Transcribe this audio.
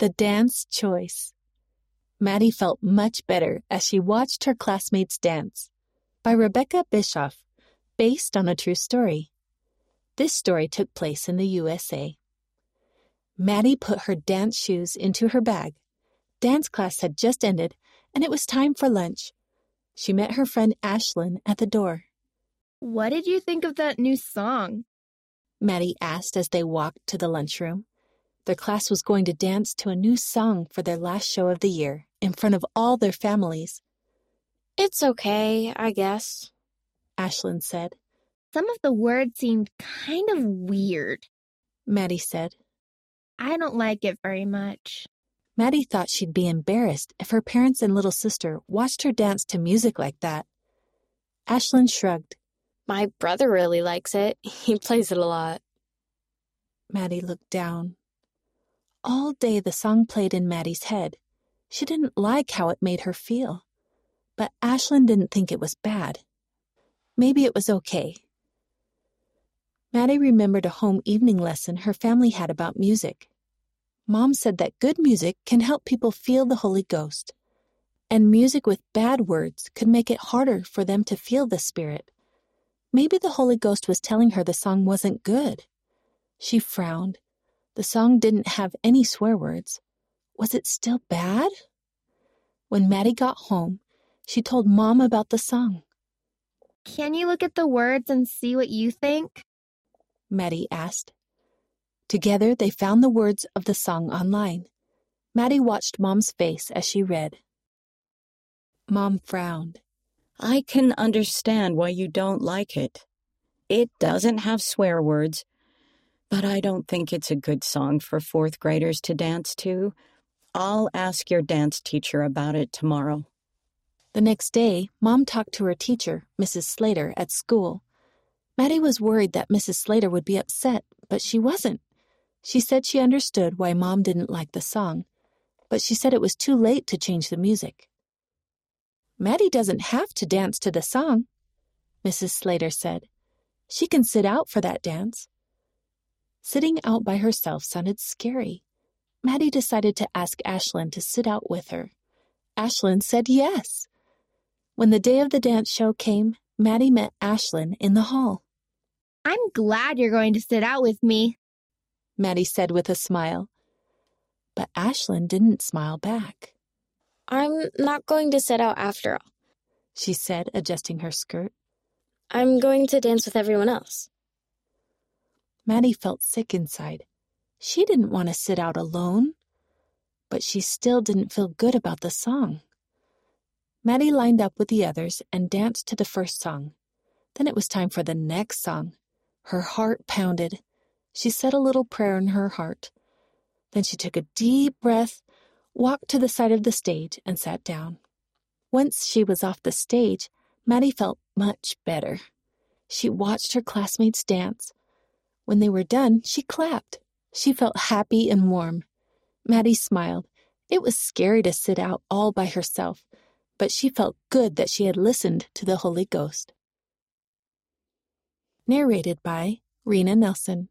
The dance choice. Maddie felt much better as she watched her classmates dance. By Rebecca Bischoff, based on a true story. This story took place in the USA. Maddie put her dance shoes into her bag. Dance class had just ended, and it was time for lunch. She met her friend Ashlyn at the door. What did you think of that new song? Maddie asked as they walked to the lunchroom. Their class was going to dance to a new song for their last show of the year in front of all their families. It's okay, I guess, Ashlyn said. Some of the words seemed kind of weird, Maddie said. I don't like it very much. Maddie thought she'd be embarrassed if her parents and little sister watched her dance to music like that. Ashlyn shrugged. My brother really likes it. He plays it a lot. Maddie looked down. All day the song played in Maddie's head. She didn't like how it made her feel. But Ashlyn didn't think it was bad. Maybe it was okay. Maddie remembered a home evening lesson her family had about music. Mom said that good music can help people feel the Holy Ghost, and music with bad words could make it harder for them to feel the Spirit. Maybe the Holy Ghost was telling her the song wasn't good. She frowned. The song didn't have any swear words. Was it still bad? When Maddie got home, she told Mom about the song. Can you look at the words and see what you think? Maddie asked. Together, they found the words of the song online. Maddie watched Mom's face as she read. Mom frowned. I can understand why you don't like it. It doesn't have swear words, but I don't think it's a good song for fourth graders to dance to. I'll ask your dance teacher about it tomorrow. The next day, Mom talked to her teacher, Mrs. Slater, at school. Maddie was worried that Mrs. Slater would be upset, but she wasn't. She said she understood why Mom didn't like the song, but she said it was too late to change the music. Maddie doesn't have to dance to the song, Mrs. Slater said. She can sit out for that dance. Sitting out by herself sounded scary. Maddie decided to ask Ashlyn to sit out with her. Ashlyn said yes. When the day of the dance show came, Maddie met Ashlyn in the hall. I'm glad you're going to sit out with me, Maddie said with a smile. But Ashlyn didn't smile back. I'm not going to sit out after all, she said, adjusting her skirt. I'm going to dance with everyone else. Maddie felt sick inside. She didn't want to sit out alone, but she still didn't feel good about the song. Maddie lined up with the others and danced to the first song. Then it was time for the next song. Her heart pounded. She said a little prayer in her heart. Then she took a deep breath, walked to the side of the stage, and sat down. Once she was off the stage, Maddie felt much better. She watched her classmates dance. When they were done, she clapped. She felt happy and warm. Maddie smiled. It was scary to sit out all by herself, but she felt good that she had listened to the Holy Ghost. Narrated by Rena Nelson.